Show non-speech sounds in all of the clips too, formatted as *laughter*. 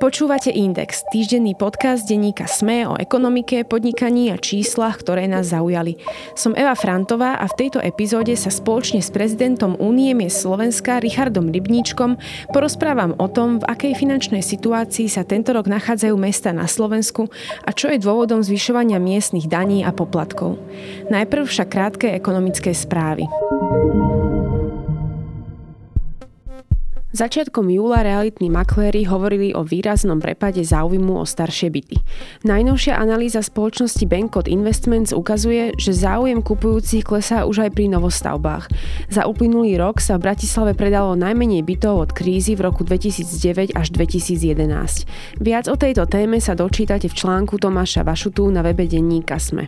Počúvate Index, týždenný podcast denníka SME o ekonomike, podnikaní a číslach, ktoré nás zaujali. Som Eva Frantová a v tejto epizóde sa spoločne s prezidentom Únie miest Slovenska Richardom Rybníčkom porozprávam o tom, v akej finančnej situácii sa tento rok nachádzajú mesta na Slovensku a čo je dôvodom zvyšovania miestnych daní a poplatkov. Najprv však krátke ekonomické správy. Začiatkom júla realitní makléri hovorili o výraznom prepade záujmu o staršie byty. Najnovšia analýza spoločnosti Bankot Investments ukazuje, že záujem kupujúcich klesá už aj pri novostavbách. Za uplynulý rok sa v Bratislave predalo najmenej bytov od krízy v roku 2009 až 2011. Viac o tejto téme sa dočítate v článku Tomáša Vašutu na webe denníka Sme.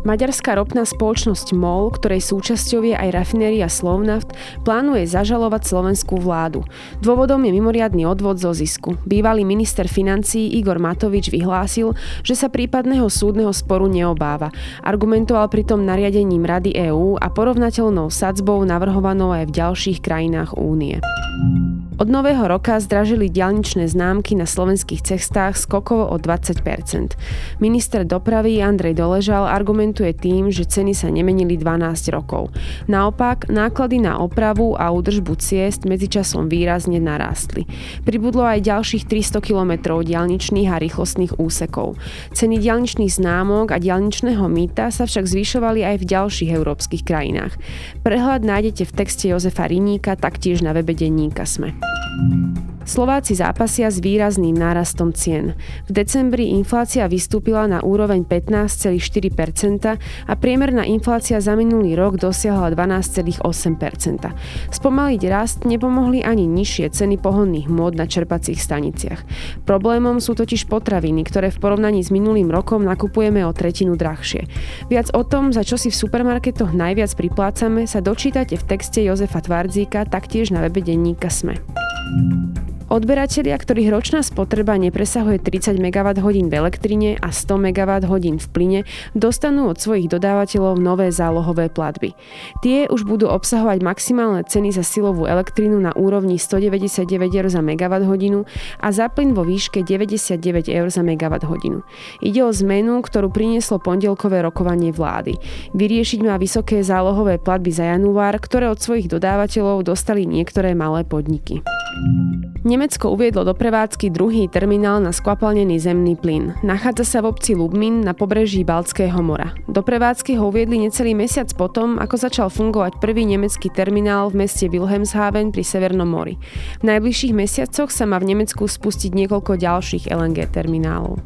Maďarská ropná spoločnosť MOL, ktorej súčasťou je aj rafinéria Slovnaft, plánuje zažalovať slovenskú vládu. Dôvodom je mimoriadný odvod zo zisku. Bývalý minister financií Igor Matovič vyhlásil, že sa prípadného súdneho sporu neobáva. Argumentoval pritom nariadením Rady EÚ a porovnateľnou sadzbou navrhovanou aj v ďalších krajinách únie. Od nového roka zdražili dialničné známky na slovenských cestách skokovo o 20% Minister dopravy Andrej Doležal argumentuje tým, že ceny sa nemenili 12 rokov. Naopak, náklady na opravu a údržbu ciest medzičasom výrazne narástli. Pribudlo aj ďalších 300 km dialničných a rýchlostných úsekov. Ceny dialničných známok a dialničného mýta sa však zvyšovali aj v ďalších európskych krajinách. Prehľad nájdete v texte Jozefa Riníka taktiež na webe denníka Sme. Thank you. Slováci zápasia s výrazným nárastom cien. V decembri inflácia vystúpila na úroveň 15,4% a priemerná inflácia za minulý rok dosiahla 12,8%. Spomaliť rast nepomohli ani nižšie ceny pohonných mód na čerpacích staniciach. Problémom sú totiž potraviny, ktoré v porovnaní s minulým rokom nakupujeme o tretinu drahšie. Viac o tom, za čo si v supermarketoch najviac priplácame, sa dočítate v texte Jozefa Tvardzíka taktiež na webe denníka Sme. Odberatelia, ktorých ročná spotreba nepresahuje 30 MWh v elektrine a 100 MWh v plyne, dostanú od svojich dodávateľov nové zálohové platby. Tie už budú obsahovať maximálne ceny za silovú elektrínu na úrovni 199 eur za MWh a za plyn vo výške 99 eur za MWh. Ide o zmenu, ktorú prinieslo pondelkové rokovanie vlády. Vyriešiť má vysoké zálohové platby za január, ktoré od svojich dodávateľov dostali niektoré malé podniky. Nemecko uviedlo do prevádzky druhý terminál na skvapalnený zemný plyn. Nachádza sa v obci Lubmin na pobreží Baltského mora. Do prevádzky ho uviedli necelý mesiac potom, ako začal fungovať prvý nemecký terminál v meste Wilhelmshaven pri Severnom mori. V najbližších mesiacoch sa má v Nemecku spustiť niekoľko ďalších LNG terminálov.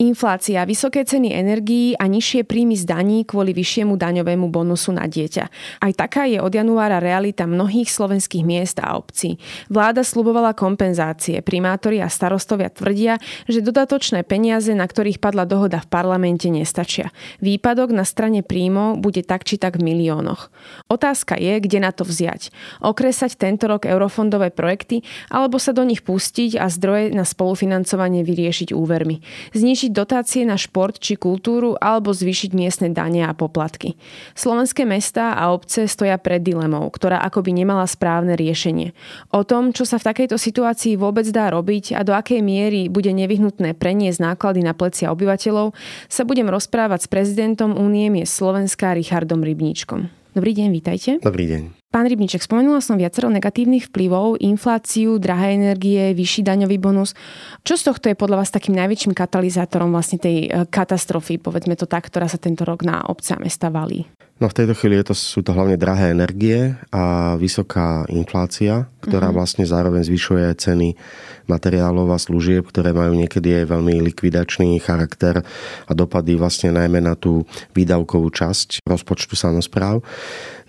Inflácia, vysoké ceny energií a nižšie príjmy z daní kvôli vyššiemu daňovému bonusu na dieťa. Aj taká je od januára realita mnohých slovenských miest a obcí. Vláda slubovala kompenzácie. Primátori a starostovia tvrdia, že dodatočné peniaze, na ktorých padla dohoda v parlamente, nestačia. Výpadok na strane príjmov bude tak či tak v miliónoch. Otázka je, kde na to vziať. Okresať tento rok eurofondové projekty alebo sa do nich pustiť a zdroje na spolufinancovanie vyriešiť úvermi. Znižiť zvýšiť dotácie na šport či kultúru alebo zvýšiť miestne dane a poplatky. Slovenské mestá a obce stoja pred dilemou, ktorá akoby nemala správne riešenie. O tom, čo sa v takejto situácii vôbec dá robiť a do akej miery bude nevyhnutné preniesť náklady na plecia obyvateľov, sa budem rozprávať s prezidentom Únie miest Slovenska Richardom Rybníčkom. Dobrý deň, vítajte. Dobrý deň. Pán Rybníček, spomenula som viacero negatívnych vplyvov, infláciu, drahé energie, vyšší daňový bonus. Čo z tohto je podľa vás takým najväčším katalizátorom vlastne tej e, katastrofy, povedzme to tak, ktorá sa tento rok na obce a mesta valí? No v tejto chvíli je to, sú to hlavne drahé energie a vysoká inflácia, ktorá uh-huh. vlastne zároveň zvyšuje ceny materiálov a služieb, ktoré majú niekedy aj veľmi likvidačný charakter a dopady vlastne najmä na tú výdavkovú časť rozpočtu samozpráv.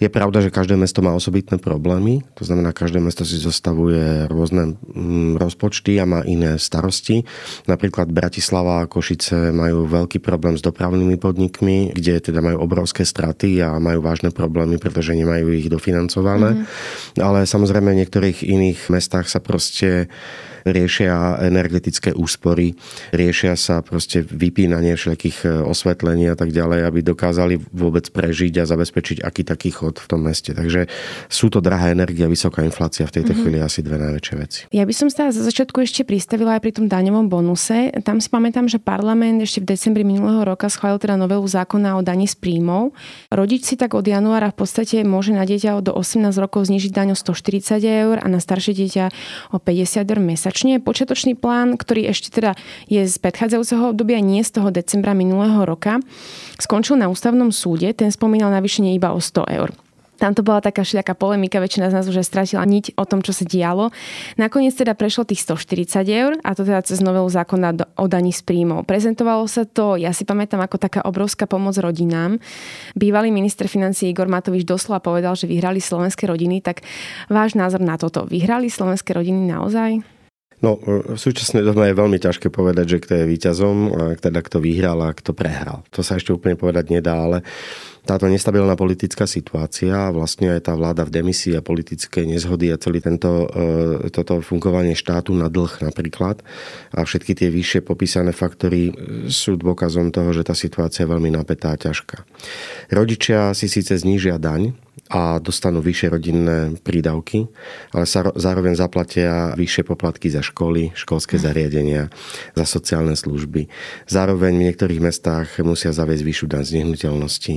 Je pravda, že každé mesto má osobitné problémy, to znamená, každé mesto si zostavuje rôzne mm, rozpočty a má iné starosti. Napríklad Bratislava a Košice majú veľký problém s dopravnými podnikmi, kde teda majú obrovské straty a majú vážne problémy, pretože nemajú ich dofinancované. Mm-hmm. Ale samozrejme v niektorých iných mestách sa proste riešia energetické úspory, riešia sa proste vypínanie všelijakých e, osvetlení a tak ďalej, aby dokázali vôbec prežiť a zabezpečiť aký taký chod v tom meste. Takže sú to drahá energia, vysoká inflácia v tejto mm-hmm. chvíli asi dve najväčšie veci. Ja by som sa za začiatku ešte pristavila aj pri tom daňovom bonuse. Tam si pamätám, že parlament ešte v decembri minulého roka schválil teda novelu zákona o daní z príjmov. Rodič si tak od januára v podstate môže na dieťa do 18 rokov znižiť daň o 140 eur a na staršie dieťa o 50 eur mesačne. Počiatočný plán, ktorý ešte teda je z predchádzajúceho obdobia, nie z toho decembra minulého roka, skončil na ústavnom súde. Ten spomínal navýšenie iba o 100 eur. Tam to bola taká všelijaká polemika, väčšina z nás už stratila niť o tom, čo sa dialo. Nakoniec teda prešlo tých 140 eur a to teda cez novelu zákona o daní z príjmov. Prezentovalo sa to, ja si pamätám, ako taká obrovská pomoc rodinám. Bývalý minister financí Igor Matovič doslova povedal, že vyhrali slovenské rodiny, tak váš názor na toto. Vyhrali slovenské rodiny naozaj? No, v súčasnej dobe je veľmi ťažké povedať, že kto je víťazom, teda kto vyhral a kto prehral. To sa ešte úplne povedať nedá, ale táto nestabilná politická situácia, vlastne aj tá vláda v demisii a politické nezhody a celý tento, e, toto fungovanie štátu na dlh napríklad a všetky tie vyššie popísané faktory sú dôkazom toho, že tá situácia je veľmi napätá a ťažká. Rodičia si síce znížia daň, a dostanú vyššie rodinné prídavky, ale sa zároveň zaplatia vyššie poplatky za školy, školské hm. zariadenia, za sociálne služby. Zároveň v niektorých mestách musia zaviesť vyššiu daň z nehnuteľnosti,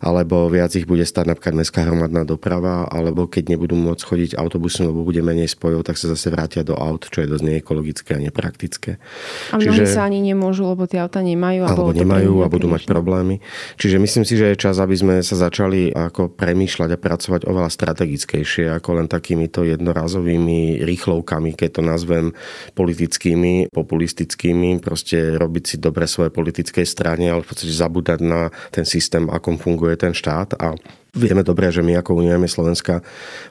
alebo viac ich bude stať napríklad mestská hromadná doprava, alebo keď nebudú môcť chodiť autobusom, lebo bude menej spojov, tak sa zase vrátia do aut, čo je dosť neekologické a nepraktické. A mnohí Čiže, sa ani nemôžu, lebo tie auta nemajú. Alebo nemajú a budú mať problémy. Čiže myslím si, že je čas, aby sme sa začali ako premýšľať a pracovať oveľa strategickejšie ako len takýmito jednorazovými rýchlovkami, keď to nazvem politickými, populistickými, proste robiť si dobre svoje politickej strane, ale v podstate zabúdať na ten systém, akom funguje ten štát a Vieme dobre, že my ako Unióme Slovenska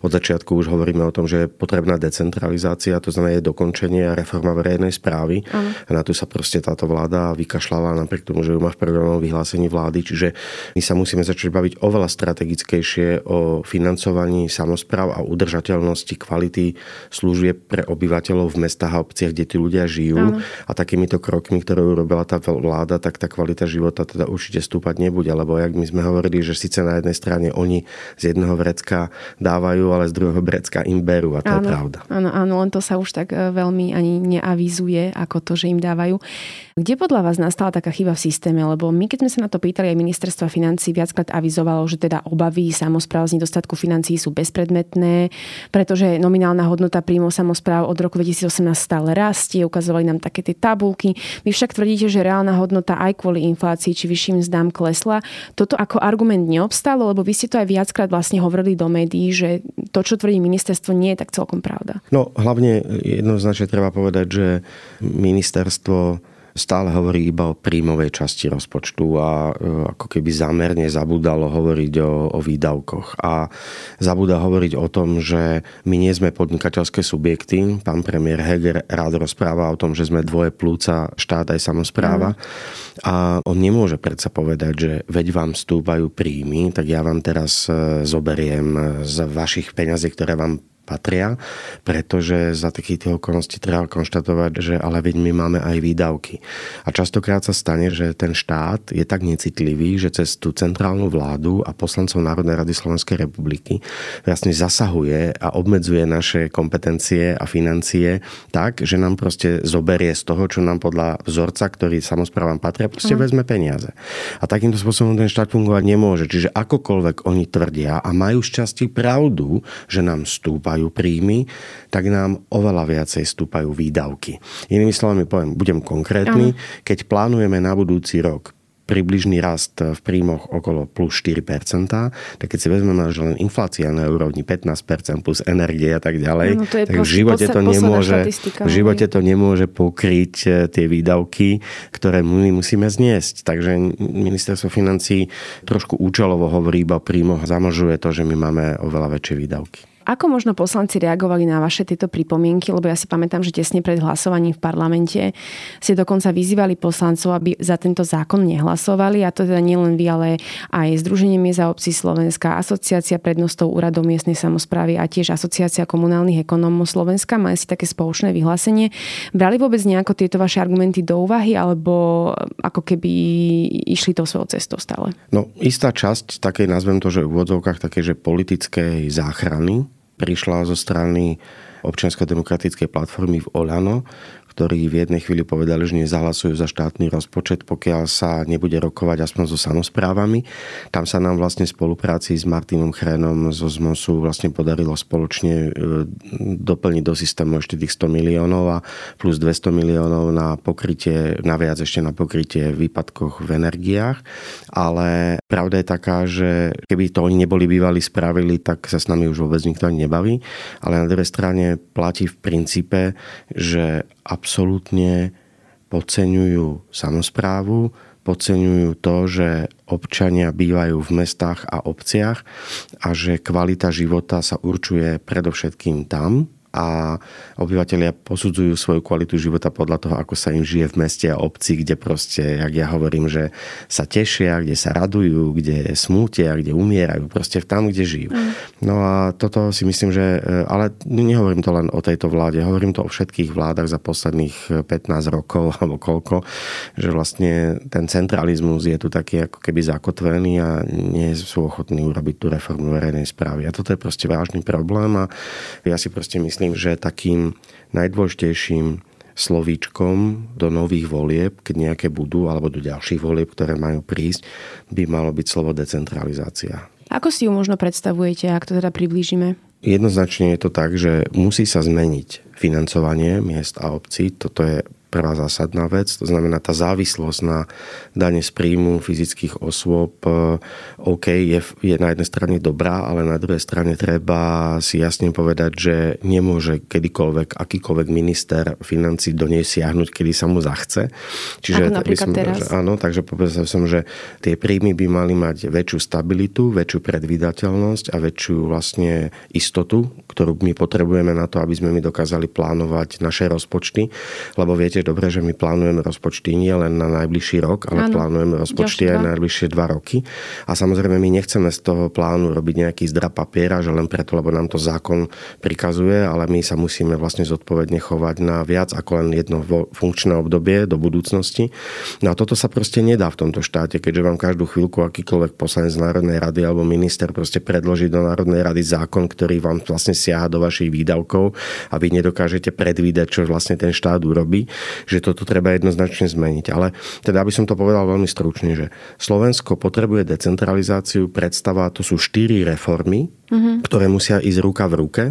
od začiatku už hovoríme o tom, že je potrebná decentralizácia, to znamená je dokončenie a reforma verejnej správy. Ano. A na tu sa proste táto vláda vykašľala napriek tomu, že ju má v programovom vyhlásení vlády. Čiže my sa musíme začať baviť oveľa strategickejšie o financovaní samozpráv a udržateľnosti kvality služieb pre obyvateľov v mestách a obciach, kde tí ľudia žijú. Ano. A takýmito krokmi, ktoré urobila tá vláda, tak tá kvalita života teda určite stúpať nebude. Lebo jak my sme hovorili, že síce na jednej strane oni z jedného vrecka dávajú, ale z druhého vrecka im berú a to áno, je pravda. Áno, áno, len to sa už tak e, veľmi ani neavizuje, ako to, že im dávajú. Kde podľa vás nastala taká chyba v systéme? Lebo my, keď sme sa na to pýtali, aj ministerstva financí viackrát avizovalo, že teda obavy samozpráv z nedostatku financií sú bezpredmetné, pretože nominálna hodnota príjmov samozpráv od roku 2018 stále rastie, ukazovali nám také tie tabulky. Vy však tvrdíte, že reálna hodnota aj kvôli inflácii či vyšším zdám klesla. Toto ako argument neobstálo, lebo vy ste to aj viackrát vlastne hovorili do médií, že to, čo tvrdí ministerstvo, nie je tak celkom pravda. No hlavne jednoznačne treba povedať, že ministerstvo stále hovorí iba o príjmovej časti rozpočtu a e, ako keby zámerne zabudalo hovoriť o, o výdavkoch. A zabúda hovoriť o tom, že my nie sme podnikateľské subjekty. Pán premiér Heger rád rozpráva o tom, že sme dvoje plúca štát aj samozpráva. Mm. A on nemôže predsa povedať, že veď vám stúpajú príjmy, tak ja vám teraz e, zoberiem z vašich peňazí, ktoré vám patria, pretože za takých okolností treba konštatovať, že ale veď my máme aj výdavky. A častokrát sa stane, že ten štát je tak necitlivý, že cez tú centrálnu vládu a poslancov Národnej rady Slovenskej republiky vlastne zasahuje a obmedzuje naše kompetencie a financie tak, že nám proste zoberie z toho, čo nám podľa vzorca, ktorý samozprávam patria, proste mm. vezme peniaze. A takýmto spôsobom ten štát fungovať nemôže. Čiže akokoľvek oni tvrdia a majú šťastí pravdu, že nám stúpa stúpajú príjmy, tak nám oveľa viacej stúpajú výdavky. Inými slovami poviem, budem konkrétny, keď plánujeme na budúci rok približný rast v príjmoch okolo plus 4%, tak keď si vezmeme, že len inflácia na úrovni 15% plus energie a tak ďalej, no, tak v živote, to nemôže, v živote to nemôže pokryť e, tie výdavky, ktoré my musíme zniesť. Takže ministerstvo financí trošku účelovo hovorí iba o príjmoch a zamlžuje to, že my máme oveľa väčšie výdavky. Ako možno poslanci reagovali na vaše tieto pripomienky, lebo ja si pamätám, že tesne pred hlasovaním v parlamente ste dokonca vyzývali poslancov, aby za tento zákon nehlasovali a to teda nielen vy, ale aj Združenie miest a obcí Slovenska, Asociácia prednostov úradov miestnej samozprávy a tiež Asociácia komunálnych ekonómov Slovenska. Majú si také spoločné vyhlásenie. Brali vôbec nejako tieto vaše argumenty do úvahy alebo ako keby išli tou svojou cestou stále? No, istá časť takej, nazvem to, že v úvodzovkách také, že politickej záchrany prišla zo strany občiansko-demokratickej platformy v Olano, ktorí v jednej chvíli povedali, že nezahlasujú za štátny rozpočet, pokiaľ sa nebude rokovať aspoň so samozprávami. Tam sa nám vlastne v spolupráci s Martinom Chrénom zo ZMOSu vlastne podarilo spoločne e, doplniť do systému ešte tých 100 miliónov a plus 200 miliónov na pokrytie, naviac ešte na pokrytie výpadkoch v energiách. Ale pravda je taká, že keby to oni neboli bývali spravili, tak sa s nami už vôbec nikto ani nebaví. Ale na druhej strane platí v princípe, že absolútne podceňujú samozprávu, podceňujú to, že občania bývajú v mestách a obciach a že kvalita života sa určuje predovšetkým tam, a obyvateľia posudzujú svoju kvalitu života podľa toho, ako sa im žije v meste a obci, kde proste, jak ja hovorím, že sa tešia, kde sa radujú, kde smútia, kde umierajú, proste tam, kde žijú. Mm. No a toto si myslím, že, e, ale nehovorím to len o tejto vláde, hovorím to o všetkých vládach za posledných 15 rokov *laughs* alebo koľko, že vlastne ten centralizmus je tu taký ako keby zakotvený a nie sú ochotní urobiť tú reformu verejnej správy. A toto je proste vážny problém a ja si proste myslím, myslím, že takým najdôležitejším slovíčkom do nových volieb, keď nejaké budú, alebo do ďalších volieb, ktoré majú prísť, by malo byť slovo decentralizácia. Ako si ju možno predstavujete, ak to teda priblížime? Jednoznačne je to tak, že musí sa zmeniť financovanie miest a obcí. Toto je prvá zásadná vec. To znamená, tá závislosť na dane z príjmu fyzických osôb eh, OK, je, je na jednej strane dobrá, ale na druhej strane treba si jasne povedať, že nemôže kedykoľvek, akýkoľvek minister financí do nej siahnuť, kedy sa mu zachce. Čiže Ako napríklad som, teraz. Že, áno, takže povedal som, že tie príjmy by mali mať väčšiu stabilitu, väčšiu predvydateľnosť a väčšiu vlastne istotu, ktorú my potrebujeme na to, aby sme my dokázali plánovať naše rozpočty. Lebo viete, dobre, že my plánujeme rozpočty nie len na najbližší rok, ale ano, plánujeme rozpočty aj na najbližšie dva roky. A samozrejme, my nechceme z toho plánu robiť nejaký zdra papiera, že len preto, lebo nám to zákon prikazuje, ale my sa musíme vlastne zodpovedne chovať na viac ako len jedno funkčné obdobie do budúcnosti. No a toto sa proste nedá v tomto štáte, keďže vám každú chvíľku akýkoľvek poslanec Národnej rady alebo minister proste predloží do Národnej rady zákon, ktorý vám vlastne siaha do vašich výdavkov a vy nedokážete predvídať, čo vlastne ten štát urobí že toto treba jednoznačne zmeniť. Ale teda, aby som to povedal veľmi stručne, že Slovensko potrebuje decentralizáciu, predstava, to sú štyri reformy, mm-hmm. ktoré musia ísť ruka v ruke.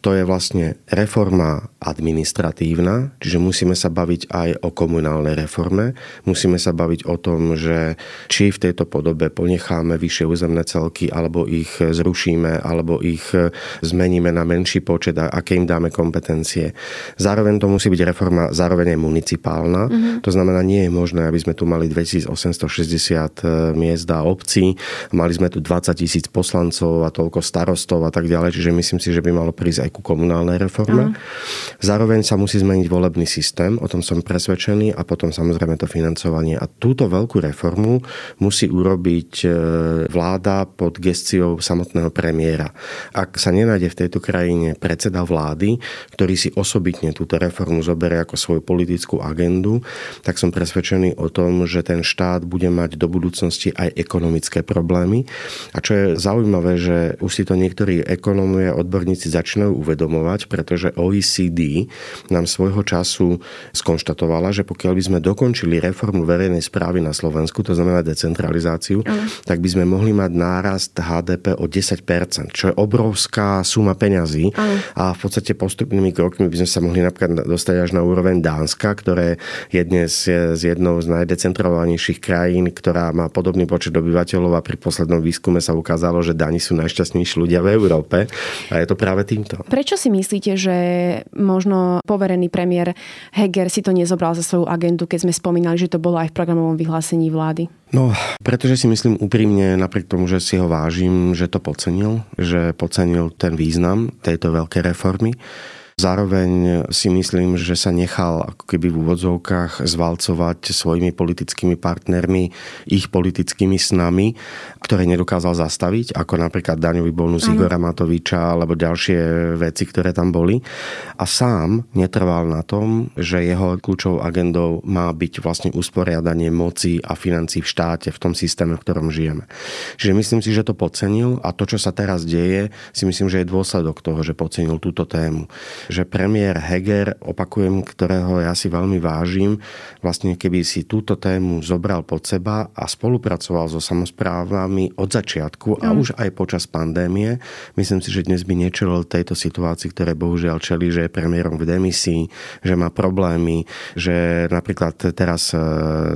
To je vlastne reforma administratívna, čiže musíme sa baviť aj o komunálnej reforme. Musíme sa baviť o tom, že či v tejto podobe ponecháme vyššie územné celky, alebo ich zrušíme, alebo ich zmeníme na menší počet a aké im dáme kompetencie. Zároveň to musí byť reforma zároveň aj municipálna. Mm-hmm. To znamená, nie je možné, aby sme tu mali 2860 miest a obcí, mali sme tu 20 tisíc poslancov a toľko starostov a tak ďalej, čiže myslím si, že by malo prísť aj ku komunálnej reforme. Aha. Zároveň sa musí zmeniť volebný systém, o tom som presvedčený a potom samozrejme to financovanie. A túto veľkú reformu musí urobiť e, vláda pod gestiou samotného premiéra. Ak sa nenájde v tejto krajine predseda vlády, ktorý si osobitne túto reformu zoberie ako svoju politickú agendu, tak som presvedčený o tom, že ten štát bude mať do budúcnosti aj ekonomické problémy. A čo je zaujímavé, že už si to niektorí ekonómovia, odborníci začínajú uvedomovať, pretože OECD nám svojho času skonštatovala, že pokiaľ by sme dokončili reformu verejnej správy na Slovensku, to znamená decentralizáciu, mm. tak by sme mohli mať nárast HDP o 10%, čo je obrovská suma peňazí mm. a v podstate postupnými krokmi by sme sa mohli napríklad dostať až na úroveň Dánska Dánska, ktoré je dnes z jednou z najdecentrovanejších krajín, ktorá má podobný počet obyvateľov a pri poslednom výskume sa ukázalo, že Dani sú najšťastnejší ľudia v Európe a je to práve týmto. Prečo si myslíte, že možno poverený premiér Heger si to nezobral za svoju agendu, keď sme spomínali, že to bolo aj v programovom vyhlásení vlády? No, pretože si myslím úprimne, napriek tomu, že si ho vážim, že to podcenil, že podcenil ten význam tejto veľkej reformy. Zároveň si myslím, že sa nechal ako keby v úvodzovkách zvalcovať svojimi politickými partnermi, ich politickými snami, ktoré nedokázal zastaviť, ako napríklad daňový bonus Aha. Igora Matoviča alebo ďalšie veci, ktoré tam boli. A sám netrval na tom, že jeho kľúčovou agendou má byť vlastne usporiadanie moci a financí v štáte, v tom systéme, v ktorom žijeme. Čiže myslím si, že to podcenil a to, čo sa teraz deje, si myslím, že je dôsledok toho, že podcenil túto tému že premiér Heger, opakujem, ktorého ja si veľmi vážim, vlastne keby si túto tému zobral pod seba a spolupracoval so samozprávami od začiatku a mm. už aj počas pandémie, myslím si, že dnes by nečelil tejto situácii, ktoré bohužiaľ čeli, že je premiérom v demisii, že má problémy, že napríklad teraz e,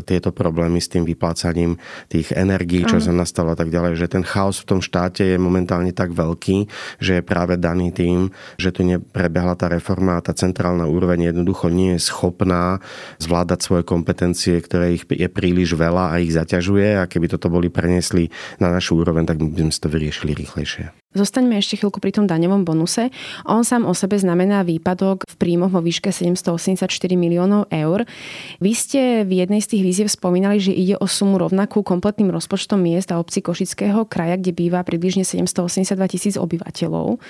tieto problémy s tým vyplácaním tých energií, čo mm. sa nastalo a tak ďalej, že ten chaos v tom štáte je momentálne tak veľký, že je práve daný tým, že tu neprebehla tá tá reforma a tá centrálna úroveň jednoducho nie je schopná zvládať svoje kompetencie, ktoré ich je príliš veľa a ich zaťažuje a keby toto boli prenesli na našu úroveň, tak by sme to vyriešili rýchlejšie. Zostaňme ešte chvíľku pri tom daňovom bonuse. On sám o sebe znamená výpadok v príjmoch vo výške 784 miliónov eur. Vy ste v jednej z tých výziev spomínali, že ide o sumu rovnakú kompletným rozpočtom miest a obci Košického kraja, kde býva približne 782 tisíc obyvateľov.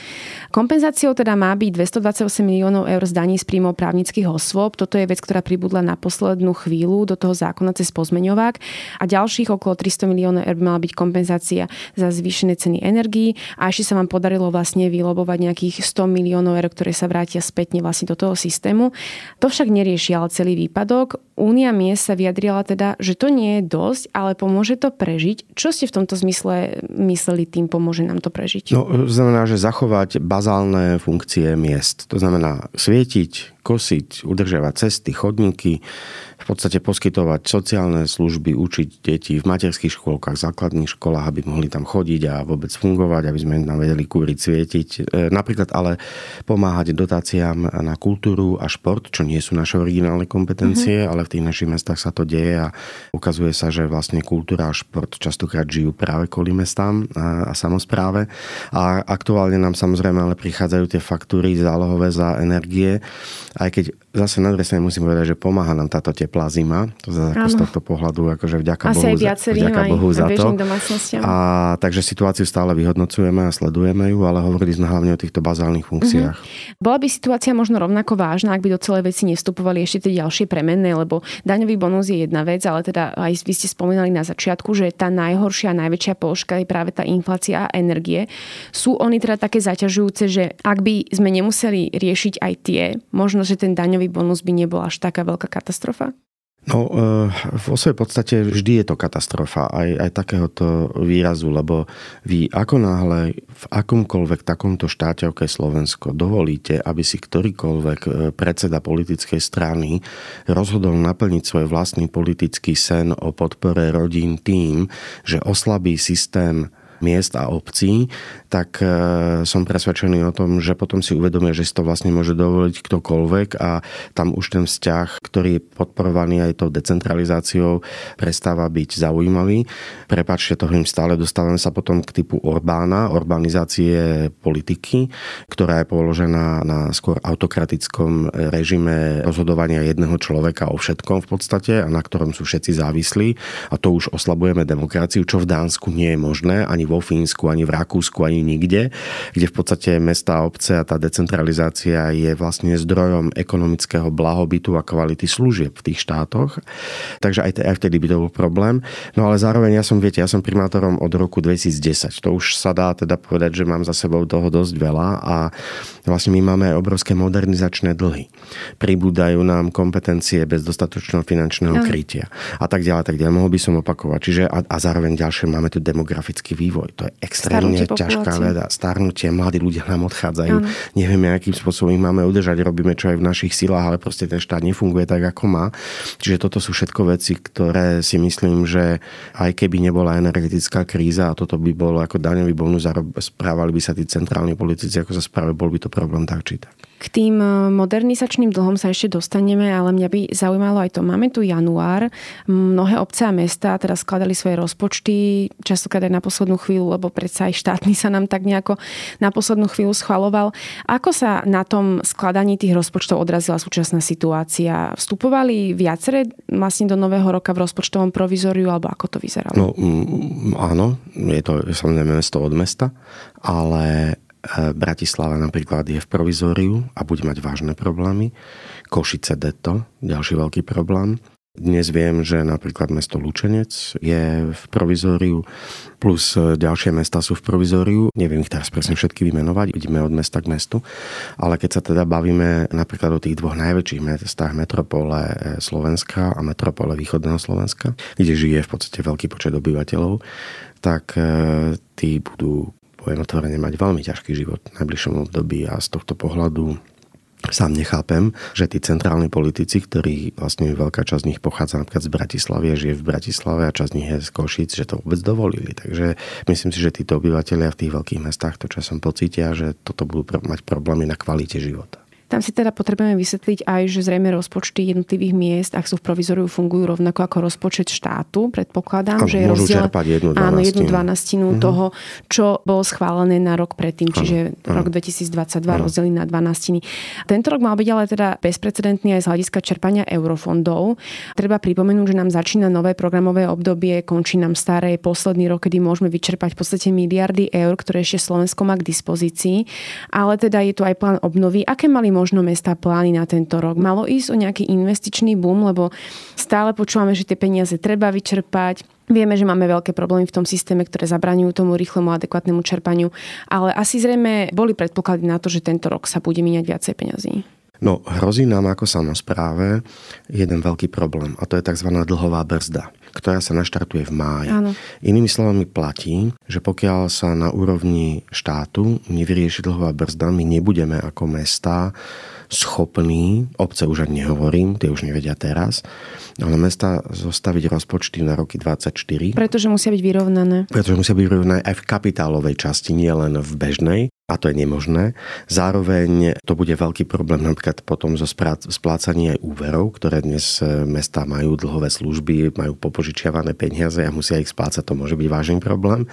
Kompenzáciou teda má byť 228 miliónov eur z daní z príjmov právnických osôb. Toto je vec, ktorá pribudla na poslednú chvíľu do toho zákona cez pozmeňovák. A ďalších okolo 300 miliónov eur by mala byť kompenzácia za zvýšené ceny energií a ešte sa vám podarilo vlastne vylobovať nejakých 100 miliónov eur, ktoré sa vrátia spätne vlastne do toho systému. To však nerieši ale celý výpadok. Únia miest sa vyjadrila teda, že to nie je dosť, ale pomôže to prežiť. Čo ste v tomto zmysle mysleli tým, pomôže nám to prežiť? No, znamená, že zachovať bazálne funkcie miest. To znamená svietiť, kosiť, udržiavať cesty, chodníky, v podstate poskytovať sociálne služby, učiť deti v materských škôlkach, základných školách, aby mohli tam chodiť a vôbec fungovať, aby sme tam vedeli kúriť, svietiť. E, napríklad ale pomáhať dotáciám na kultúru a šport, čo nie sú naše originálne kompetencie, mm-hmm. ale v tých našich mestách sa to deje a ukazuje sa, že vlastne kultúra a šport častokrát žijú práve kvôli mestám a, a samozpráve. A aktuálne nám samozrejme ale prichádzajú tie faktúry zálohové za energie, aj keď zase na strane musím povedať, že pomáha nám táto teplá zima. To zase z tohto pohľadu, akože vďaka Asi Bohu, aj vďaka aj Bohu za to. A takže situáciu stále vyhodnocujeme a sledujeme ju, ale hovorili sme hlavne o týchto bazálnych funkciách. Mm-hmm. Bola by situácia možno rovnako vážna, ak by do celej veci nestupovali ešte tie ďalšie premenné, lebo daňový bonus je jedna vec, ale teda aj vy ste spomínali na začiatku, že tá najhoršia a najväčšia položka je práve tá inflácia a energie. Sú oni teda také zaťažujúce, že ak by sme nemuseli riešiť aj tie, možno, že ten daňový bonus by nebol až taká veľká katastrofa? No, eh, vo svojej podstate vždy je to katastrofa, aj, aj takéhoto výrazu, lebo vy ako náhle v akomkoľvek takomto štáte, je Slovensko, dovolíte, aby si ktorýkoľvek eh, predseda politickej strany rozhodol naplniť svoj vlastný politický sen o podpore rodín tým, že oslabí systém miest a obcí, tak e, som presvedčený o tom, že potom si uvedomia, že si to vlastne môže dovoliť ktokoľvek a tam už ten vzťah, ktorý je podporovaný aj tou decentralizáciou, prestáva byť zaujímavý. Prepačte, to hovorím stále, dostávame sa potom k typu Orbána, urbanizácie politiky, ktorá je položená na skôr autokratickom režime rozhodovania jedného človeka o všetkom v podstate a na ktorom sú všetci závislí a to už oslabujeme demokraciu, čo v Dánsku nie je možné, ani vo Fínsku, ani v Rakúsku, ani nikde, kde v podstate mesta a obce a tá decentralizácia je vlastne zdrojom ekonomického blahobytu a kvality služieb v tých štátoch. Takže aj, aj vtedy by to bol problém. No ale zároveň ja som, viete, ja som primátorom od roku 2010. To už sa dá teda povedať, že mám za sebou toho dosť veľa a vlastne my máme obrovské modernizačné dlhy. Pribúdajú nám kompetencie bez dostatočného finančného krytia a tak ďalej, tak ďalej. Mohol by som opakovať. Čiže a, a zároveň ďalšie máme tu demografický vývoj vývoj. To je extrémne ťažká veda. Starnutie, mladí ľudia nám odchádzajú. Ano. Nevieme, akým spôsobom ich máme udržať. Robíme čo aj v našich silách, ale proste ten štát nefunguje tak, ako má. Čiže toto sú všetko veci, ktoré si myslím, že aj keby nebola energetická kríza a toto by bolo ako daňový bonus správali by sa tí centrálni politici, ako sa správajú, bol by to problém tak či tak. K tým e, modernizačným dlhom sa ešte dostaneme, ale mňa by zaujímalo aj to. Máme tu január, mnohé obce a mesta teraz skladali svoje rozpočty, častokrát aj na poslednú chvíľu, lebo predsa aj štátny sa nám tak nejako na poslednú chvíľu schvaloval. Ako sa na tom skladaní tých rozpočtov odrazila súčasná situácia? Vstupovali viaceré vlastne do nového roka v rozpočtovom provizoriu, alebo ako to vyzeralo? No, áno, je to samozrejme mesto od mesta, ale Bratislava napríklad je v provizóriu a bude mať vážne problémy. Košice Deto, ďalší veľký problém. Dnes viem, že napríklad mesto Lučenec je v provizóriu, plus e, ďalšie mesta sú v provizóriu. Neviem ich teraz presne všetky vymenovať, ideme od mesta k mestu. Ale keď sa teda bavíme napríklad o tých dvoch najväčších mestách, metropole e, Slovenska a metropole východného Slovenska, kde žije v podstate veľký počet obyvateľov, tak tí budú poviem otvorene, mať veľmi ťažký život v najbližšom období a z tohto pohľadu sám nechápem, že tí centrálni politici, ktorí vlastne veľká časť z nich pochádza napríklad z Bratislavy žije v Bratislave a časť z nich je z Košic, že to vôbec dovolili. Takže myslím si, že títo obyvateľia v tých veľkých mestách to časom pocítia, že toto budú mať problémy na kvalite života. Tam si teda potrebujeme vysvetliť aj, že zrejme rozpočty jednotlivých miest, ak sú v provizoriu, fungujú rovnako ako rozpočet štátu. Predpokladám, a že je rozdiel... jednu dvanastinu. Áno, jednu dvanastinu mm-hmm. toho, čo bolo schválené na rok predtým, čiže ano, rok 2022 ano. rozdeliť na dvanastiny. Tento rok mal byť ale teda bezprecedentný aj z hľadiska čerpania eurofondov. Treba pripomenúť, že nám začína nové programové obdobie, končí nám staré posledný rok, kedy môžeme vyčerpať v podstate miliardy eur, ktoré ešte Slovensko má k dispozícii. Ale teda je tu aj plán obnovy. Aké mali možno mesta plány na tento rok? Malo ísť o nejaký investičný boom, lebo stále počúvame, že tie peniaze treba vyčerpať. Vieme, že máme veľké problémy v tom systéme, ktoré zabraňujú tomu rýchlemu adekvátnemu čerpaniu, ale asi zrejme boli predpoklady na to, že tento rok sa bude míňať viacej peňazí. No, hrozí nám ako samozpráve jeden veľký problém a to je tzv. dlhová brzda ktorá sa naštartuje v máji. Áno. Inými slovami platí, že pokiaľ sa na úrovni štátu nevyrieši dlhová brzda, my nebudeme ako mesta schopní, obce už ani nehovorím, tie už nevedia teraz, ale mesta zostaviť rozpočty na roky 24. Pretože musia byť vyrovnané. Pretože musia byť vyrovnané aj v kapitálovej časti, nie len v bežnej a to je nemožné. Zároveň to bude veľký problém napríklad potom zo splácaní aj úverov, ktoré dnes e, mesta majú dlhové služby, majú popožičiavané peniaze a musia ich splácať, to môže byť vážny problém.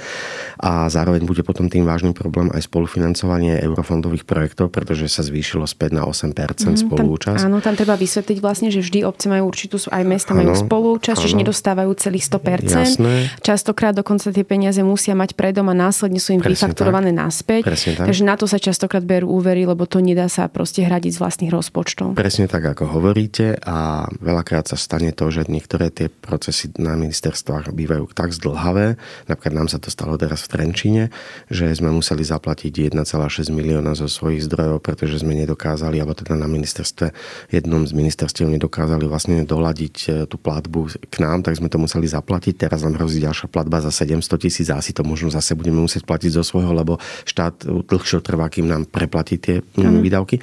A zároveň bude potom tým vážnym problém aj spolufinancovanie eurofondových projektov, pretože sa zvýšilo späť na 8% mm, spolúčasť. Tam, áno, tam treba vysvetliť vlastne, že vždy obce majú určitú, aj mesta majú spolúčasť, čiže nedostávajú celých 100%. Jasné. Častokrát dokonca tie peniaze musia mať predom a následne sú im vyfakturované naspäť. Presne tak. Takže na to sa častokrát berú úvery, lebo to nedá sa proste hradiť z vlastných rozpočtov. Presne tak, ako hovoríte a veľakrát sa stane to, že niektoré tie procesy na ministerstvách bývajú tak zdlhavé, napríklad nám sa to stalo teraz v Trenčine, že sme museli zaplatiť 1,6 milióna zo svojich zdrojov, pretože sme nedokázali, alebo teda na ministerstve, jednom z ministerstiev nedokázali vlastne doľadiť e, tú platbu k nám, tak sme to museli zaplatiť. Teraz nám hrozí ďalšia platba za 700 tisíc a asi to možno zase budeme musieť platiť zo svojho, lebo štát dlhšie trvá, kým nám preplatí tie ano. výdavky.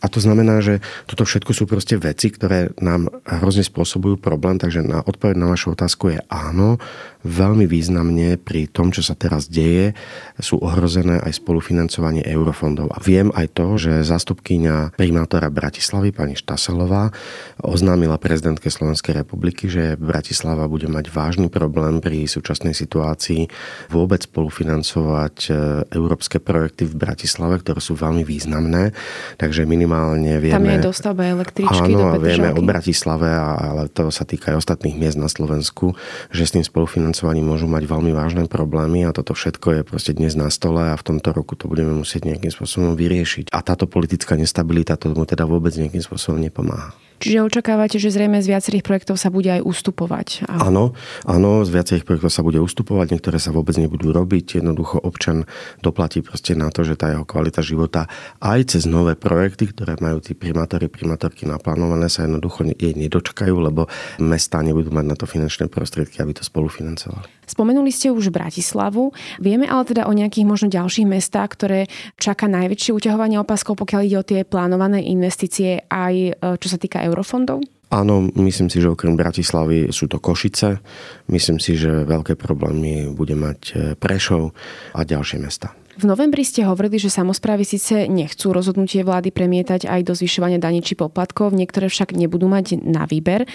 A to znamená, že toto všetko sú proste veci, ktoré nám hrozne spôsobujú problém, takže na odpoveď na vašu otázku je áno, veľmi významne pri tom, čo sa teraz deje, sú ohrozené aj spolufinancovanie eurofondov. A viem aj to, že zástupkynia primátora Bratislavy, pani Štaselová, oznámila prezidentke Slovenskej republiky, že Bratislava bude mať vážny problém pri súčasnej situácii vôbec spolufinancovať e, európske projekty v Bratislave, ktoré sú veľmi významné. Takže minimálne vieme... Tam je dostavba električky áno, do vieme o Bratislave, ale to sa týka aj ostatných miest na Slovensku, že s tým spolufinancovaním financovaním môžu mať veľmi vážne problémy a toto všetko je proste dnes na stole a v tomto roku to budeme musieť nejakým spôsobom vyriešiť. A táto politická nestabilita tomu teda vôbec nejakým spôsobom nepomáha. Čiže očakávate, že zrejme z viacerých projektov sa bude aj ustupovať? Áno, áno, z viacerých projektov sa bude ustupovať, niektoré sa vôbec nebudú robiť. Jednoducho občan doplatí proste na to, že tá jeho kvalita života aj cez nové projekty, ktoré majú tí primátori, primátorky naplánované, sa jednoducho jej nedočkajú, lebo mesta nebudú mať na to finančné prostriedky, aby to spolufinancovali. Spomenuli ste už Bratislavu. Vieme ale teda o nejakých možno ďalších mestách, ktoré čaká najväčšie uťahovanie opaskov, pokiaľ ide o tie plánované investície aj e, čo sa týka eurofondov? Áno, myslím si, že okrem Bratislavy sú to Košice. Myslím si, že veľké problémy bude mať e, Prešov a ďalšie mesta. V novembri ste hovorili, že samozprávy síce nechcú rozhodnutie vlády premietať aj do zvyšovania daní či poplatkov, niektoré však nebudú mať na výber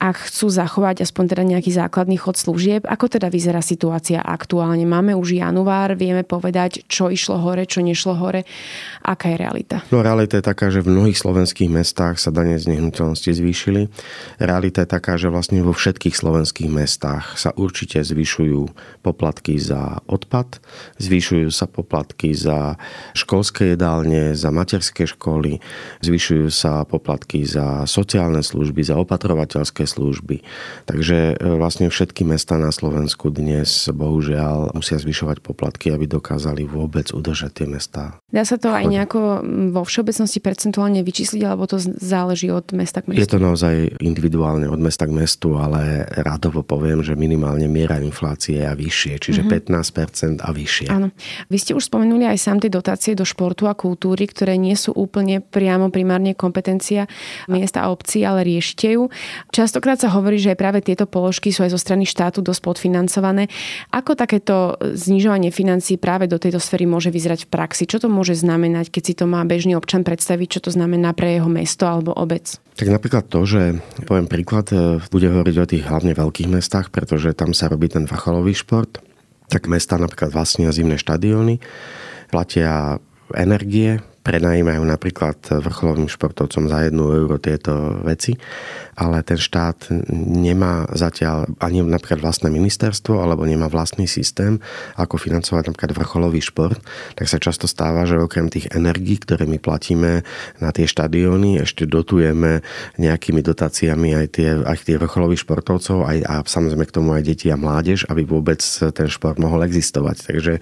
ak chcú zachovať aspoň teda nejaký základný chod služieb. Ako teda vyzerá situácia aktuálne? Máme už január, vieme povedať, čo išlo hore, čo nešlo hore. Aká je realita? No realita je taká, že v mnohých slovenských mestách sa dane z nehnuteľnosti zvýšili. Realita je taká, že vlastne vo všetkých slovenských mestách sa určite zvyšujú poplatky za odpad, zvyšujú sa poplatky za školské jedálne, za materské školy, zvyšujú sa poplatky za sociálne služby, za opatrovateľské služby. Takže e, vlastne všetky mesta na Slovensku dnes bohužiaľ musia zvyšovať poplatky, aby dokázali vôbec udržať tie mestá. Dá sa to aj nejako vo všeobecnosti percentuálne vyčísliť, alebo to záleží od mesta k mestu? Je to naozaj individuálne od mesta k mestu, ale rádovo poviem, že minimálne miera inflácie je vyššie, čiže mm-hmm. 15% a vyššie. Áno. Vy ste už spomenuli aj sám tie dotácie do športu a kultúry, ktoré nie sú úplne priamo primárne kompetencia miesta a obcí, ale riešite ju. Často Častokrát sa hovorí, že práve tieto položky sú aj zo strany štátu dosť podfinancované. Ako takéto znižovanie financií práve do tejto sféry môže vyzerať v praxi? Čo to môže znamenať, keď si to má bežný občan predstaviť, čo to znamená pre jeho mesto alebo obec? Tak napríklad to, že poviem príklad, e, bude hovoriť o tých hlavne veľkých mestách, pretože tam sa robí ten facholový šport. Tak mesta napríklad vlastnia zimné štadióny, platia energie, prenajímajú napríklad vrcholovým športovcom za jednu euro tieto veci ale ten štát nemá zatiaľ ani napríklad vlastné ministerstvo alebo nemá vlastný systém, ako financovať napríklad vrcholový šport, tak sa často stáva, že okrem tých energií, ktoré my platíme na tie štadióny, ešte dotujeme nejakými dotáciami aj tie, aj tie vrcholových športovcov aj, a samozrejme k tomu aj deti a mládež, aby vôbec ten šport mohol existovať. Takže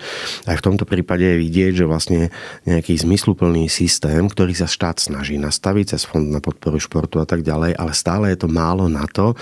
aj v tomto prípade je vidieť, že vlastne nejaký zmysluplný systém, ktorý sa štát snaží nastaviť cez fond na podporu športu a tak ďalej, ale stále je to málo na to,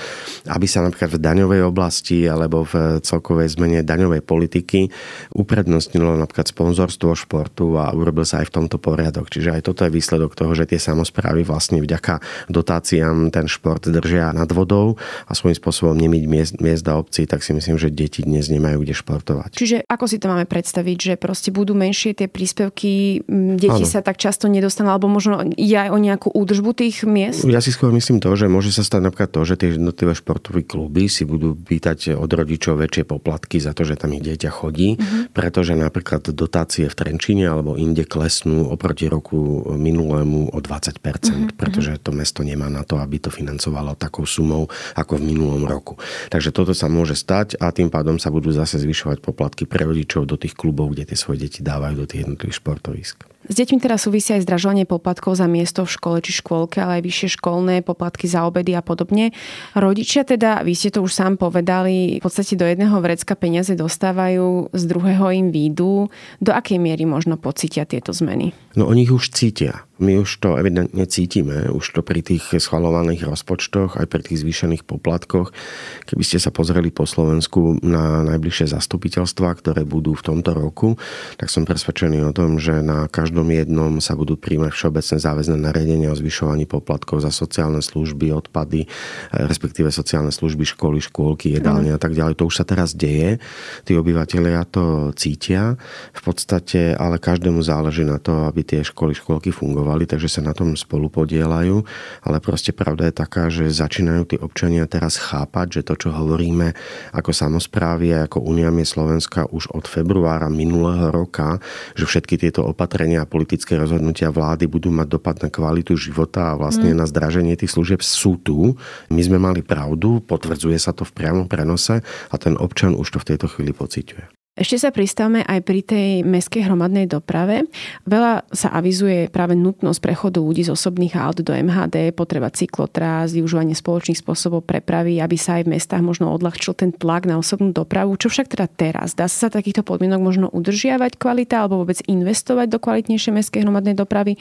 aby sa napríklad v daňovej oblasti alebo v celkovej zmene daňovej politiky uprednostnilo napríklad sponzorstvo športu a urobil sa aj v tomto poriadok. Čiže aj toto je výsledok toho, že tie samozprávy vlastne vďaka dotáciám ten šport držia nad vodou a svojím spôsobom nemyť miest, miesta obcí, tak si myslím, že deti dnes nemajú kde športovať. Čiže ako si to máme predstaviť, že proste budú menšie tie príspevky, deti ano. sa tak často nedostanú, alebo možno ide aj o nejakú údržbu tých miest? Ja si skôr myslím to, že môže sa stať napríklad to, že tie jednotlivé športové kluby si budú pýtať od rodičov väčšie poplatky za to, že tam ich dieťa chodí, mm-hmm. pretože napríklad dotácie v Trenčine alebo inde klesnú oproti roku minulému o 20%, mm-hmm. pretože to mesto nemá na to, aby to financovalo takou sumou ako v minulom roku. Takže toto sa môže stať a tým pádom sa budú zase zvyšovať poplatky pre rodičov do tých klubov, kde tie svoje deti dávajú do tých jednotlivých športovisk. S deťmi teraz súvisia aj zdražovanie poplatkov za miesto v škole či škôlke, ale aj vyššie školné poplatky za obedy a podobne. Rodičia teda, vy ste to už sám povedali, v podstate do jedného vrecka peniaze dostávajú, z druhého im výjdu. Do akej miery možno pocítia tieto zmeny? No oni ich už cítia. My už to evidentne cítime, už to pri tých schvalovaných rozpočtoch, aj pri tých zvýšených poplatkoch. Keby ste sa pozreli po Slovensku na najbližšie zastupiteľstva, ktoré budú v tomto roku, tak som presvedčený o tom, že na každom jednom sa budú príjmať všeobecné záväzné nariadenia o zvyšovaní poplatkov za sociálne služby, odpady, respektíve sociálne služby, školy, škôlky, jedálne a tak ďalej. To už sa teraz deje. Tí obyvateľia to cítia. V podstate, ale každému záleží na to, aby tie školy, škôlky fungovali fungovali, takže sa na tom spolu podielajú, ale proste pravda je taká, že začínajú tí občania teraz chápať, že to, čo hovoríme ako samozprávy a ako Uniamie Slovenska už od februára minulého roka, že všetky tieto opatrenia a politické rozhodnutia vlády budú mať dopad na kvalitu života a vlastne mm. na zdraženie tých služieb sú tu. My sme mali pravdu, potvrdzuje sa to v priamom prenose a ten občan už to v tejto chvíli pociťuje. Ešte sa pristavme aj pri tej meskej hromadnej doprave. Veľa sa avizuje práve nutnosť prechodu ľudí z osobných aut do MHD, potreba cyklotrás, využívanie spoločných spôsobov prepravy, aby sa aj v mestách možno odľahčil ten tlak na osobnú dopravu. Čo však teda teraz? Dá sa takýchto podmienok možno udržiavať kvalita alebo vôbec investovať do kvalitnejšej meskej hromadnej dopravy?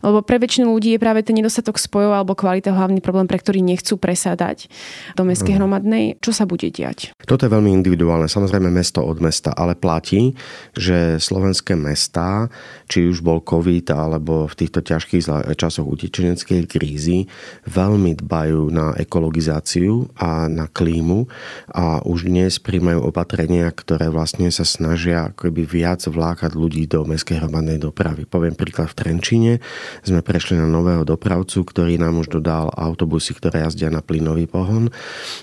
Lebo pre väčšinu ľudí je práve ten nedostatok spojov alebo kvalita hlavný problém, pre ktorý nechcú presadať do meskej hromadnej. Čo sa bude diať? Toto je veľmi individuálne. Samozrejme mesto od mesta mesta, ale platí, že slovenské mestá, či už bol COVID alebo v týchto ťažkých časoch utečeneckej krízy, veľmi dbajú na ekologizáciu a na klímu a už dnes príjmajú opatrenia, ktoré vlastne sa snažia akoby viac vlákať ľudí do mestskej hromadnej dopravy. Poviem príklad v Trenčine. Sme prešli na nového dopravcu, ktorý nám už dodal autobusy, ktoré jazdia na plynový pohon.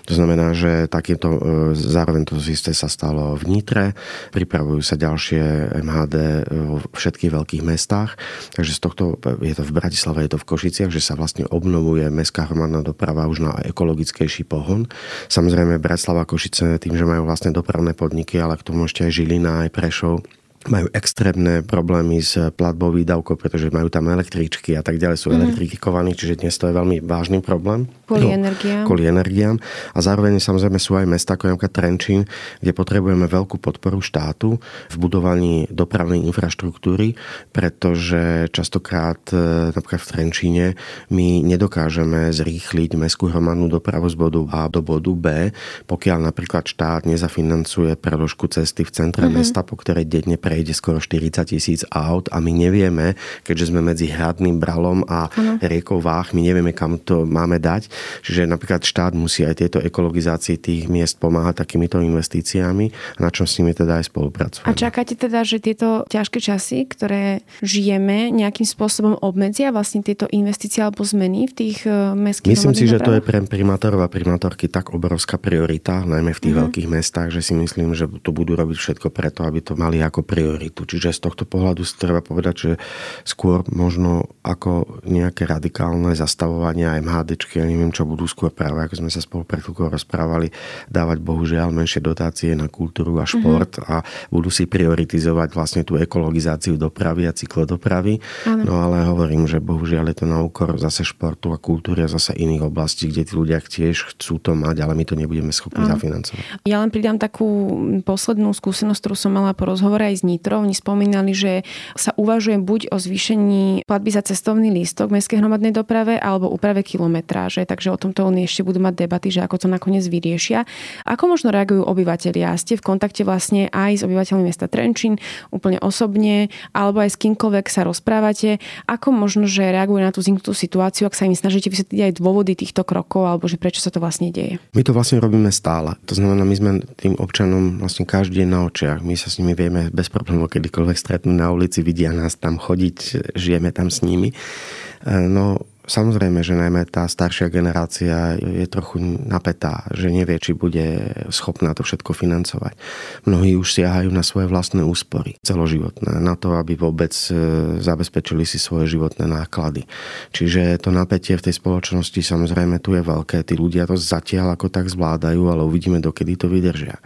To znamená, že takéto, e, zároveň to isté sa stalo v Nitre. Pripravujú sa ďalšie MHD vo všetkých veľkých mestách. Takže z tohto, je to v Bratislave, je to v Košiciach, že sa vlastne obnovuje mestská hromadná doprava už na ekologickejší pohon. Samozrejme Bratislava a Košice tým, že majú vlastne dopravné podniky, ale k tomu ešte aj Žilina, aj Prešov, majú extrémne problémy s platbou výdavkou, pretože majú tam električky a tak ďalej, sú mm-hmm. elektrifikovaní, čiže dnes to je veľmi vážny problém. Kvôli no, energiám. Kvôli energiám. A zároveň samozrejme sú aj mesta ako napríklad Trenčín, kde potrebujeme veľkú podporu štátu v budovaní dopravnej infraštruktúry, pretože častokrát e, napríklad v Trenčíne my nedokážeme zrýchliť mestskú hromadnú dopravu z bodu A do bodu B, pokiaľ napríklad štát nezafinancuje preložku cesty v centre mm-hmm. mesta, po ktorej denne pre prejde skoro 40 tisíc aut a my nevieme, keďže sme medzi Hradným Bralom a ano. riekou Váh, my nevieme, kam to máme dať. Čiže napríklad štát musí aj tieto ekologizácii tých miest pomáhať takýmito investíciami, na čom s nimi teda aj spolupracujeme. A čakáte teda, že tieto ťažké časy, ktoré žijeme, nejakým spôsobom obmedzia vlastne tieto investície alebo zmeny v tých uh, mestských Myslím si, že to je pre primátorov a primátorky tak obrovská priorita, najmä v tých uh-huh. veľkých mestách, že si myslím, že to budú robiť všetko preto, aby to mali ako prioritu. Čiže z tohto pohľadu si treba povedať, že skôr možno ako nejaké radikálne zastavovania MHDčky, ja neviem, čo budú skôr práve, ako sme sa spolu pred rozprávali, dávať bohužiaľ menšie dotácie na kultúru a šport mm-hmm. a budú si prioritizovať vlastne tú ekologizáciu dopravy a cyklodopravy. Ano. No ale hovorím, že bohužiaľ je to na úkor zase športu a kultúry a zase iných oblastí, kde tí ľudia tiež chcú to mať, ale my to nebudeme schopní ano. zafinancovať. Ja len pridám takú poslednú skúsenosť, ktorú som mala po rozhovore aj s Nitrov. Oni spomínali, že sa uvažuje buď o zvýšení platby za cestovný lístok v mestskej hromadnej doprave alebo úprave kilometráže, takže o tomto oni ešte budú mať debaty, že ako to nakoniec vyriešia. Ako možno reagujú obyvateľia? Ste v kontakte vlastne aj s obyvateľmi mesta Trenčín, úplne osobne, alebo aj s kýmkoľvek sa rozprávate. Ako možno, že reagujú na tú vzniknutú situáciu, ak sa im snažíte vysvetliť aj dôvody týchto krokov, alebo že prečo sa to vlastne deje? My to vlastne robíme stále. To znamená, my sme tým občanom vlastne každý deň na očiach. My sa s nimi vieme bez problémov kedykoľvek stretnú na ulici, vidia nás tam chodiť, žijeme tam s nimi. E, no, Samozrejme, že najmä tá staršia generácia je trochu napätá, že nevie, či bude schopná to všetko financovať. Mnohí už siahajú na svoje vlastné úspory celoživotné, na to, aby vôbec e, zabezpečili si svoje životné náklady. Čiže to napätie v tej spoločnosti samozrejme tu je veľké. Tí ľudia to zatiaľ ako tak zvládajú, ale uvidíme, dokedy to vydržia.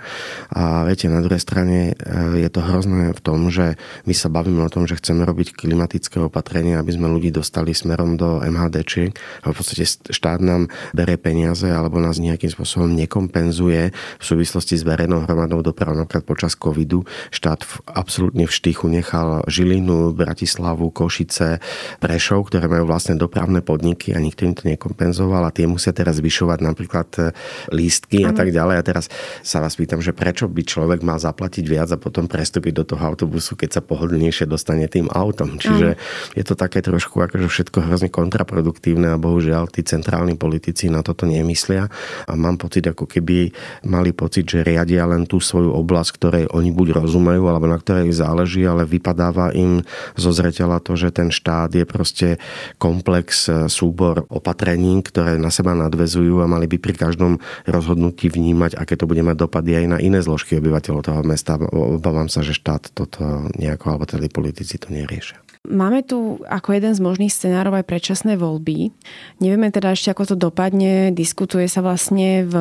A viete, na druhej strane e, je to hrozné v tom, že my sa bavíme o tom, že chceme robiť klimatické opatrenia, aby sme ľudí dostali smerom do MHD MHDčiek a v podstate štát nám bere peniaze alebo nás nejakým spôsobom nekompenzuje v súvislosti s verejnou hromadnou dopravou. Napríklad počas covidu štát v, absolútne v štychu nechal Žilinu, Bratislavu, Košice, Prešov, ktoré majú vlastné dopravné podniky a nikto im to nekompenzoval a tie musia teraz zvyšovať napríklad e, lístky a tak ďalej. A teraz sa vás pýtam, že prečo by človek mal zaplatiť viac a potom prestúpiť do toho autobusu, keď sa pohodlnejšie dostane tým autom. Čiže je to také trošku akože všetko hrozne kontraproduktívne kontraproduktívne a bohužiaľ tí centrálni politici na toto nemyslia a mám pocit, ako keby mali pocit, že riadia len tú svoju oblasť, ktorej oni buď rozumejú alebo na ktorej záleží, ale vypadáva im zo zreteľa to, že ten štát je proste komplex, e, súbor opatrení, ktoré na seba nadvezujú a mali by pri každom rozhodnutí vnímať, aké to bude mať dopady aj na iné zložky obyvateľov toho mesta. Obávam sa, že štát toto nejako, alebo tedy politici to neriešia. Máme tu ako jeden z možných scenárov aj predčasné voľby. Nevieme teda ešte, ako to dopadne. Diskutuje sa vlastne v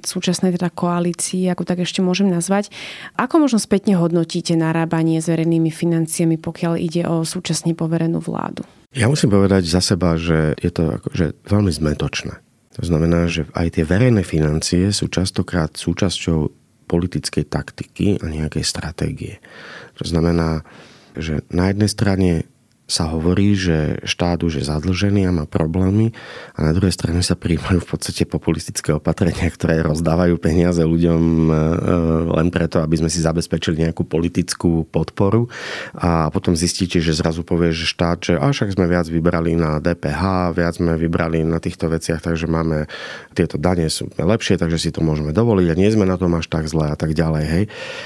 súčasnej teda koalícii, ako tak ešte môžem nazvať. Ako možno spätne hodnotíte narábanie s verejnými financiami, pokiaľ ide o súčasne poverenú vládu? Ja musím povedať za seba, že je to akože veľmi zmetočné. To znamená, že aj tie verejné financie sú častokrát súčasťou politickej taktiky a nejakej stratégie. To znamená, že na jednej strane sa hovorí, že štát už je zadlžený a má problémy a na druhej strane sa príjmajú v podstate populistické opatrenia, ktoré rozdávajú peniaze ľuďom e, len preto, aby sme si zabezpečili nejakú politickú podporu a potom zistíte, že zrazu povie, že štát, že a však sme viac vybrali na DPH, viac sme vybrali na týchto veciach, takže máme tieto dane sú lepšie, takže si to môžeme dovoliť a nie sme na tom až tak zle a tak ďalej. Hej.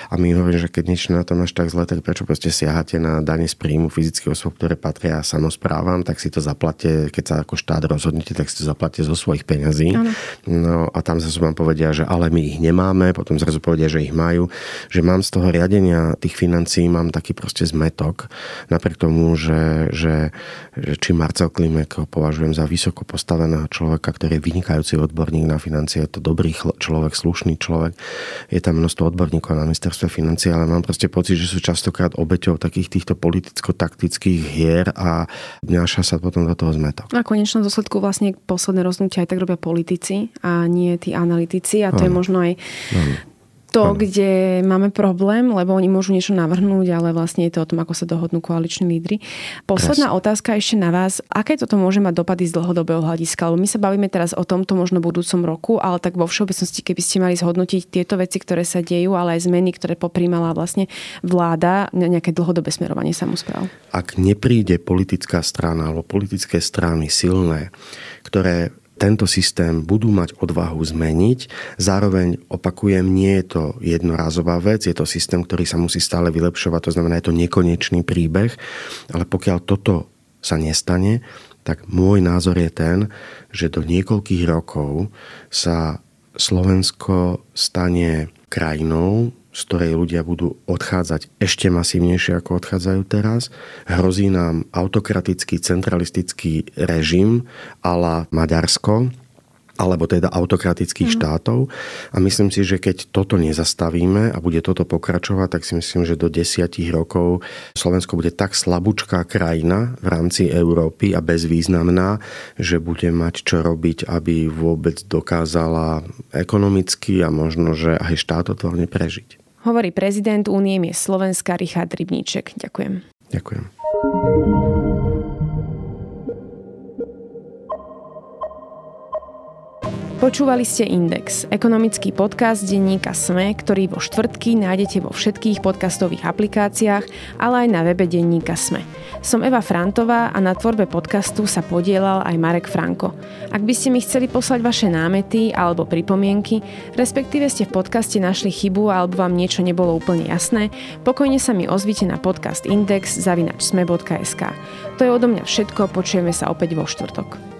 A my hovoríme, že keď niečo na tom až tak zle, tak prečo proste siahate na dane z príjmu fyzických osôb, ktoré patria samozprávam, tak si to zaplate, keď sa ako štát rozhodnete, tak si to zaplate zo svojich peňazí. Ano. No a tam zase vám povedia, že ale my ich nemáme, potom zrazu povedia, že ich majú. Že mám z toho riadenia tých financií, mám taký proste zmetok. Napriek tomu, že, že, že či Marcel Klimek ho považujem za vysoko postaveného človeka, ktorý je vynikajúci odborník na financie, je to dobrý človek, slušný človek. Je tam množstvo odborníkov na ministerstve financie, ale mám proste pocit, že sú častokrát obeťou takých týchto politicko-taktických hier a vnáša sa potom do toho zmetok. A konečnom dôsledku vlastne posledné rozhodnutia aj tak robia politici a nie tí analytici a to ano. je možno aj ano to, kde máme problém, lebo oni môžu niečo navrhnúť, ale vlastne je to o tom, ako sa dohodnú koaliční lídry. Posledná Presne. otázka ešte na vás. Aké toto môže mať dopady z dlhodobého hľadiska? Lebo my sa bavíme teraz o tomto možno budúcom roku, ale tak vo všeobecnosti, keby ste mali zhodnotiť tieto veci, ktoré sa dejú, ale aj zmeny, ktoré poprímala vlastne vláda, nejaké dlhodobé smerovanie samozpráv. Ak nepríde politická strana alebo politické strany silné, ktoré tento systém budú mať odvahu zmeniť. Zároveň opakujem, nie je to jednorázová vec, je to systém, ktorý sa musí stále vylepšovať, to znamená, je to nekonečný príbeh, ale pokiaľ toto sa nestane, tak môj názor je ten, že do niekoľkých rokov sa Slovensko stane krajinou, z ktorej ľudia budú odchádzať ešte masívnejšie, ako odchádzajú teraz. Hrozí nám autokratický, centralistický režim ala Maďarsko, alebo teda autokratických mm. štátov. A myslím si, že keď toto nezastavíme a bude toto pokračovať, tak si myslím, že do desiatich rokov Slovensko bude tak slabúčká krajina v rámci Európy a bezvýznamná, že bude mať čo robiť, aby vôbec dokázala ekonomicky a možno, že aj štátotvorne prežiť. Hovorí prezident Únie je Slovenska Richard Rybníček. Ďakujem. Ďakujem. Počúvali ste Index, ekonomický podcast denníka SME, ktorý vo štvrtky nájdete vo všetkých podcastových aplikáciách, ale aj na webe denníka SME. Som Eva Frantová a na tvorbe podcastu sa podielal aj Marek Franko. Ak by ste mi chceli poslať vaše námety alebo pripomienky, respektíve ste v podcaste našli chybu alebo vám niečo nebolo úplne jasné, pokojne sa mi ozvite na podcast index zavinačsme.sk. To je odo mňa všetko, počujeme sa opäť vo štvrtok.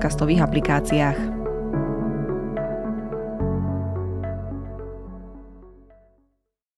podcastových aplikáciách.